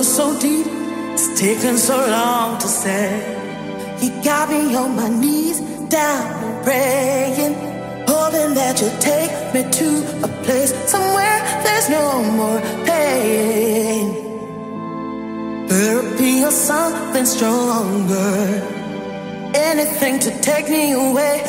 Was so deep, it's taken so long to say. He got me on my knees, down praying, hoping that you'll take me to a place somewhere there's no more pain. Therapy or something stronger, anything to take me away.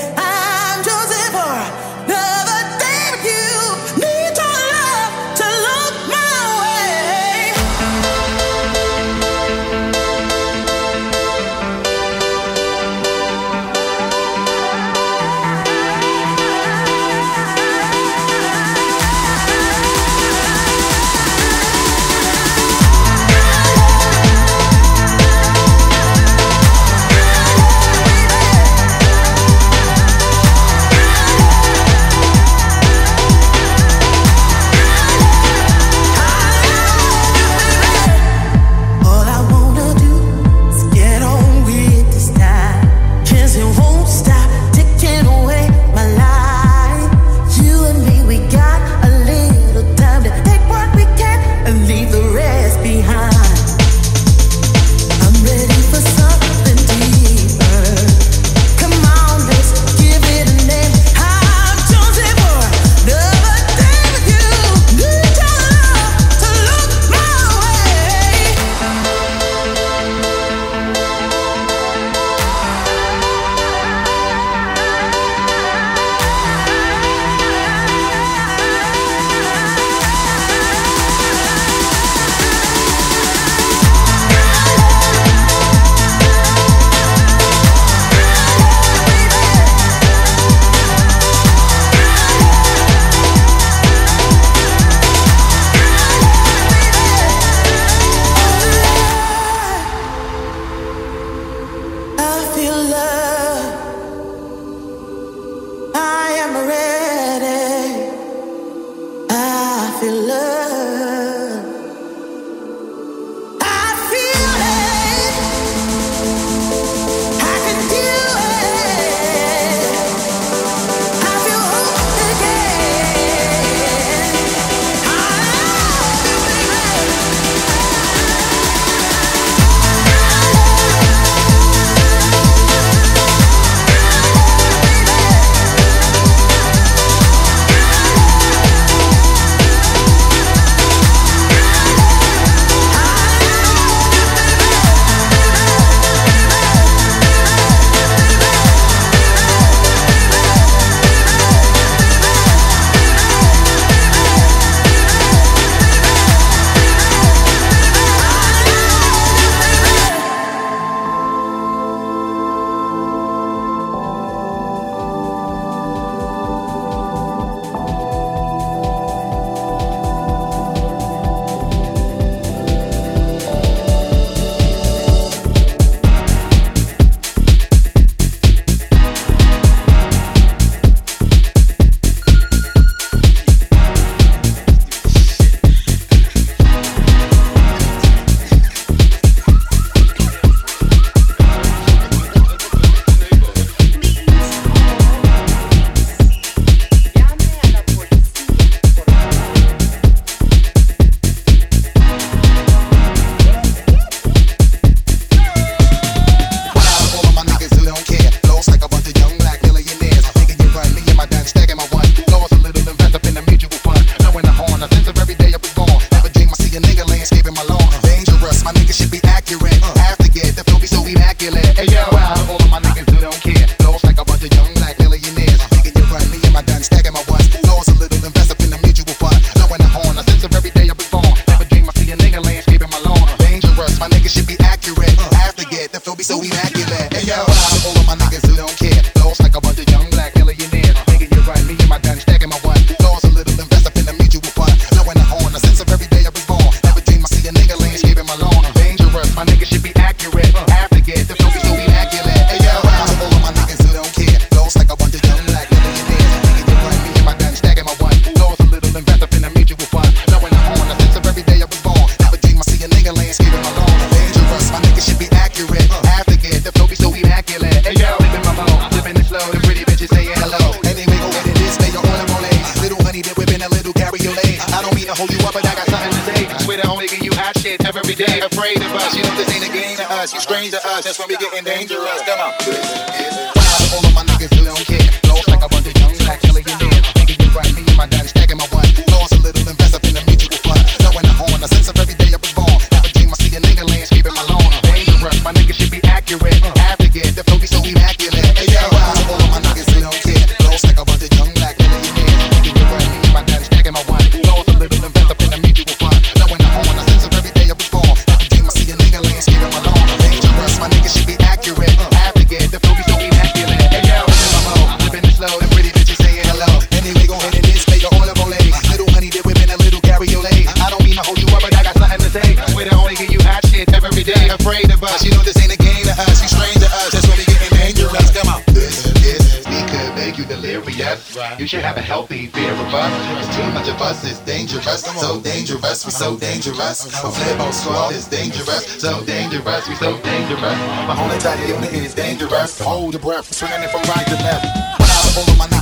delirious. You should have a healthy fear of us. Too much of us, is dangerous. So dangerous, we so dangerous. A flip squad is dangerous. So dangerous, we so dangerous. My whole entire unit is dangerous. Hold your breath, swinging it from right to left. When I hold on my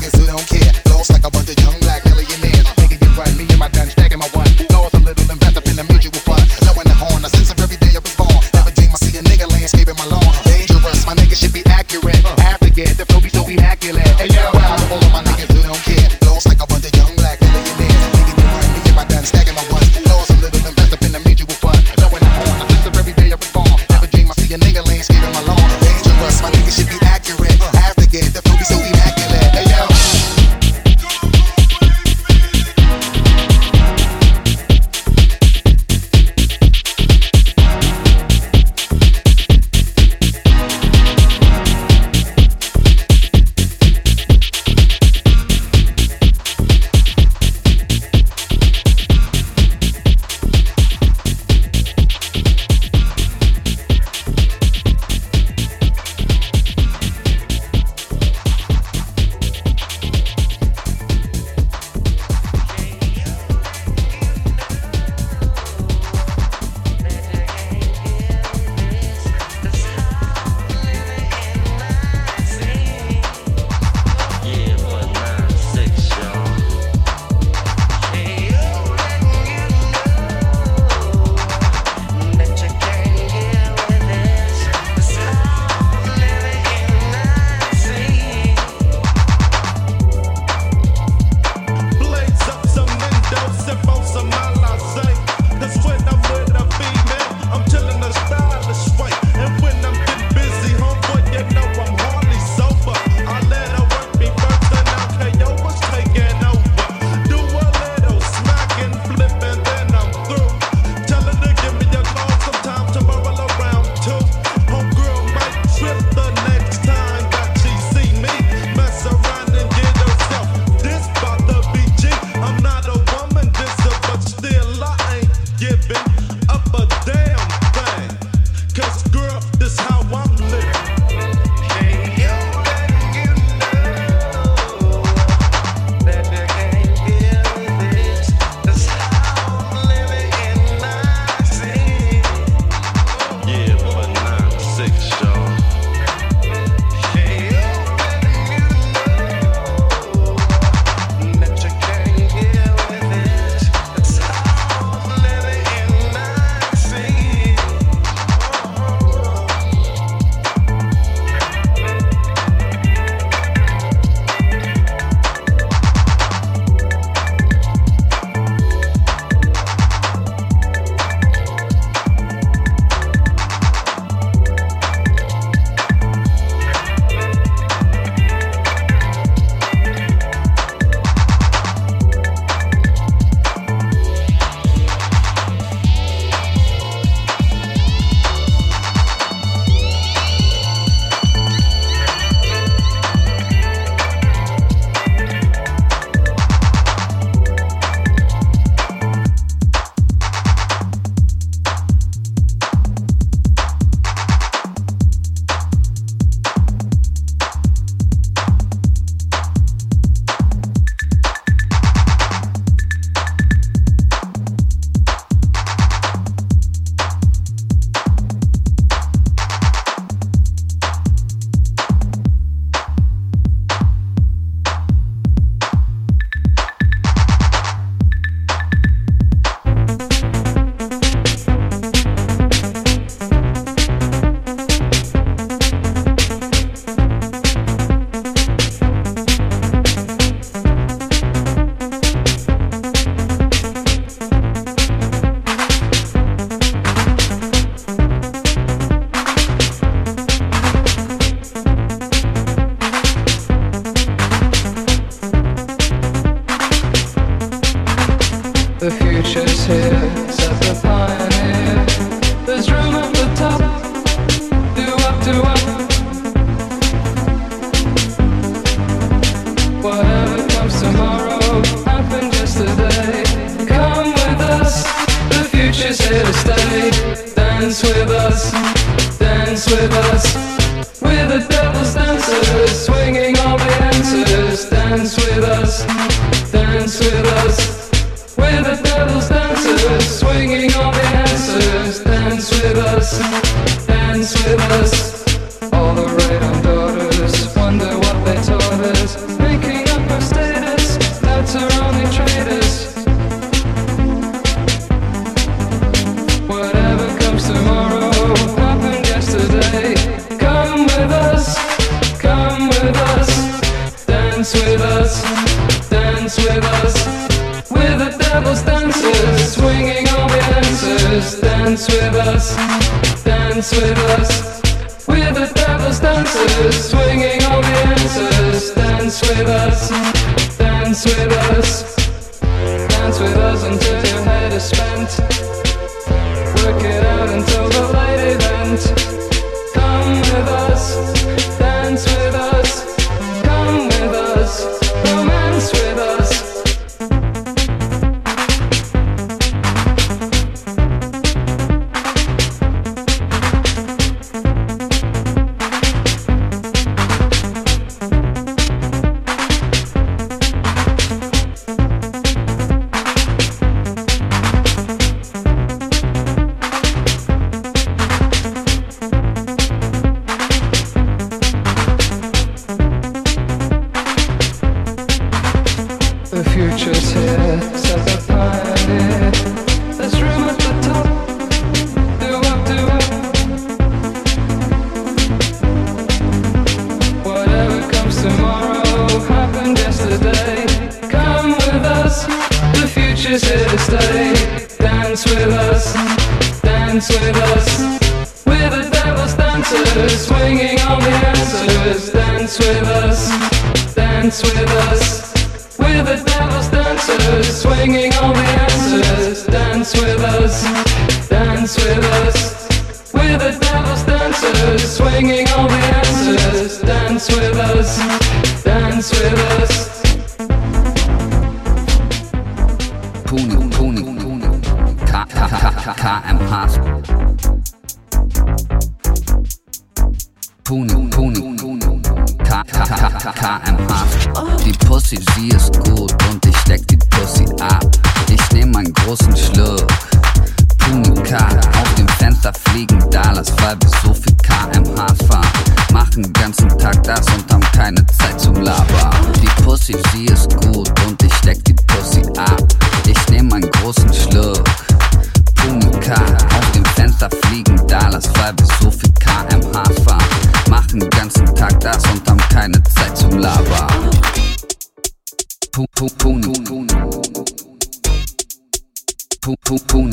Toni.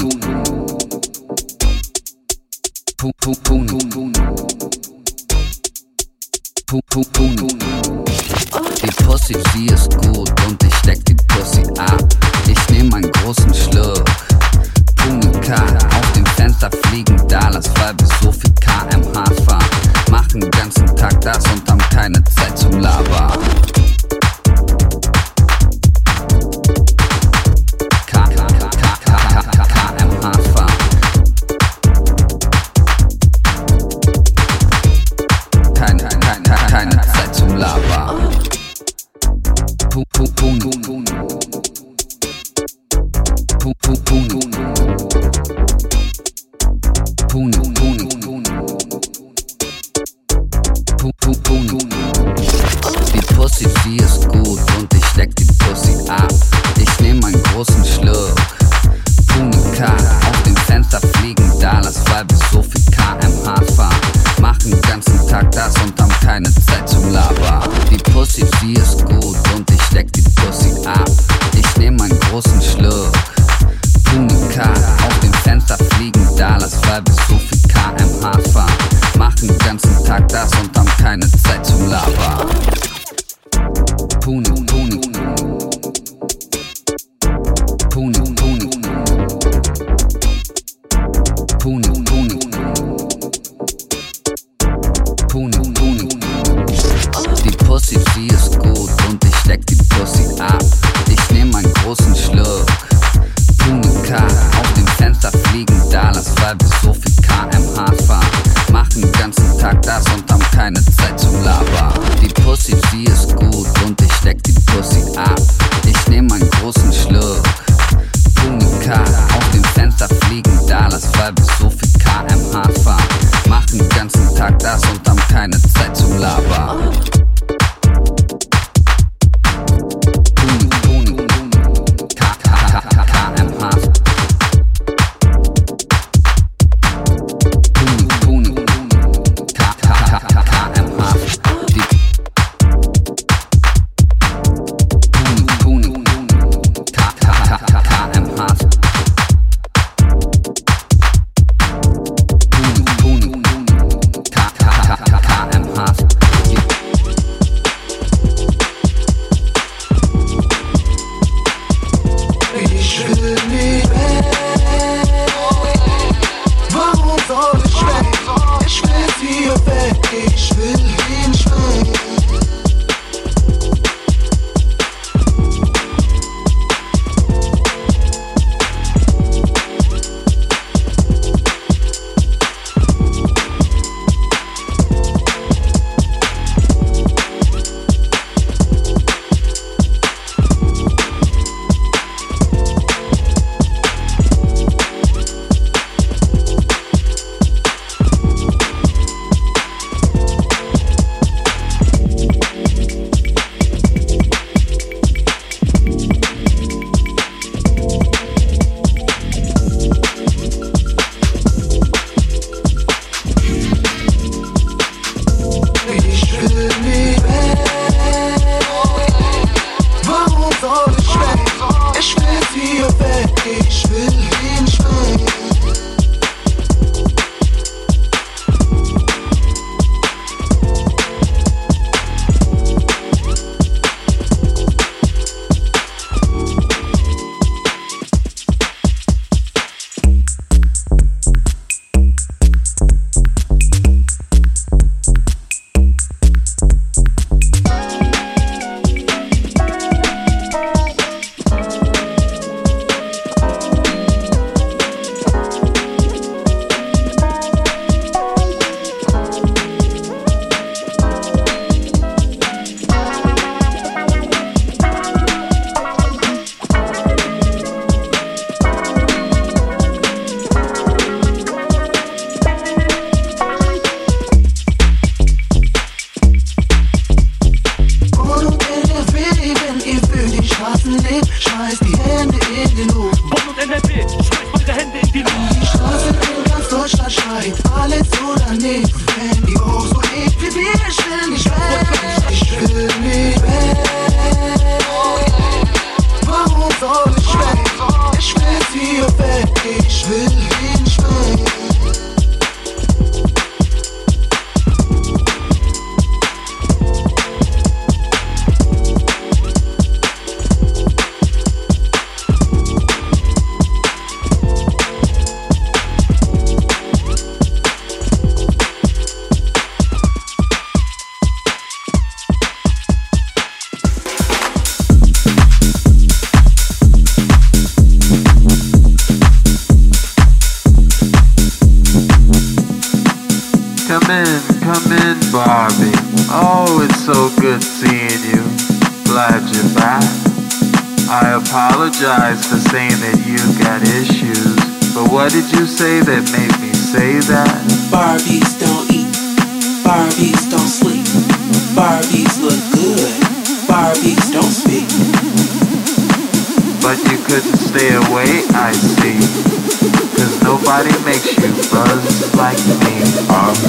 Toni. Die Pussy, sie ist gut und ich steck die Pussy ab. Ich nehm einen großen Schluck. Punika, auf dem Fenster fliegen Dallas, weil wir so viel kmh fahren. Machen den ganzen Tag das und haben keine Zeit zum Labern. Center fliegen Dallas, weil wir so viel kmh fahren. Machen den ganzen Tag das und haben keine Zeit zum Labern. Bob.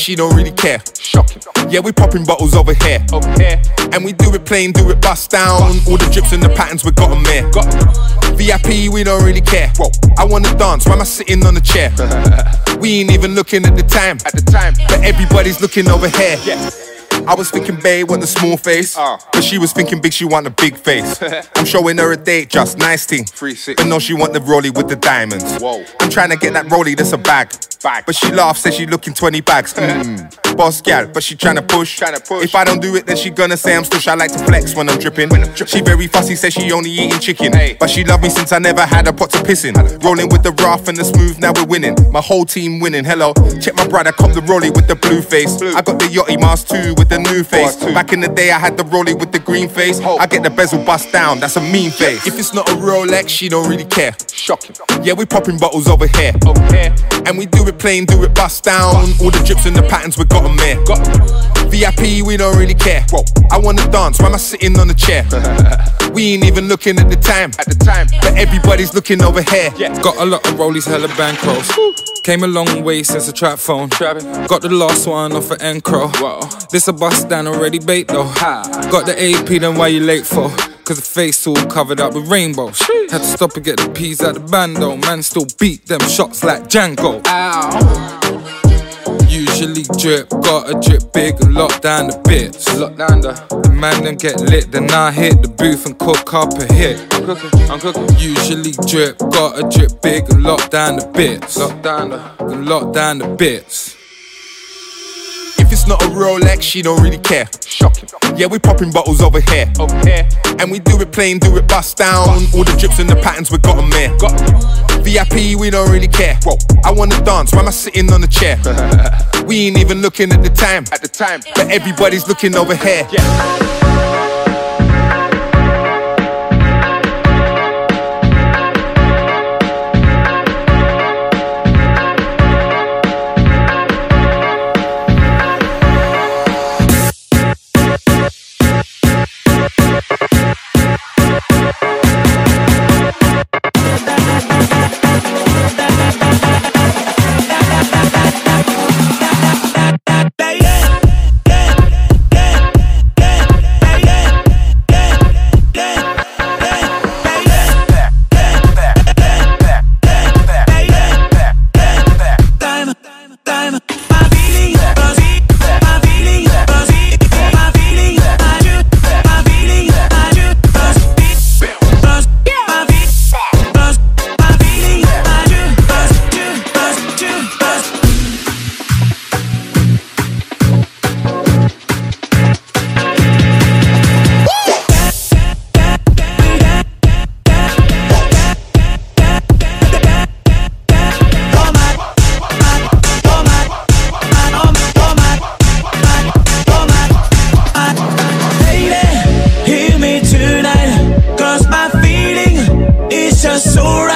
She don't really care. Shocking. Yeah, we popping bottles over here. Over here. And we do it plain, do it bust down. All the drips and the patterns, we got got 'em there. Got 'em. VIP, we don't really care. Whoa. I wanna dance, why am I sitting on the chair? we ain't even looking at the time. At the time. But everybody's looking over here. Yeah. I was thinking babe want a small face ah. But she was thinking big, she want a big face I'm showing her a date, just nice thing But no, she want the rollie with the diamonds Whoa. I'm trying to get that rollie, that's a bag But she laughs, says she looking 20 bags. Mm. Boss gal, but she tryna push. If I don't do it, then she gonna say I'm stush. I like to flex when I'm dripping. She very fussy, says she only eating chicken. But she love me since I never had a pot to piss in. Rolling with the rough and the smooth, now we're winning. My whole team winning. Hello, check my brother, cop the rollie with the blue face. I got the Yacht-Master too with the new face. Back in the day, I had the rollie with the green face. I get the bezel bust down, that's a mean face. If it's not a Rolex, she don't really care. Shocking. Yeah, we popping bottles over here. Over here. And we do it plain, do it bust down. All the drips and the patterns, we got 'em there. Got VIP, we don't really care. I wanna dance, why am I sitting on the chair? we ain't even looking at the time. At the time, but everybody's looking over here. Got a lot of rollies, hella bankrolls. Came a long way since the trap phone. Got the last one off of Encro. This a bust down already bait though. Got the AP, then why you late for? Cause the face all covered up with rainbows. Had to stop and get the peas out the bando. Man still beat them shots like Django. Usually drip, got a drip big and lock down the bits. Lock down the, the man then get lit, then I hit the booth and cook up a hit. I'm cooking, I'm cooking. Usually drip, got a drip big and lock down the bits. Lock down the, and lock down the bits. It's not a Rolex, she don't really care. Shocking. Yeah, we popping bottles over here. Over here. And we do it plain, do it bust down. All the drips and the patterns, we got 'em there. Got VIP, we don't really care. Whoa. I wanna dance, why am I sitting on the chair? we ain't even looking at the time. At the time, but everybody's looking over here. Hear just so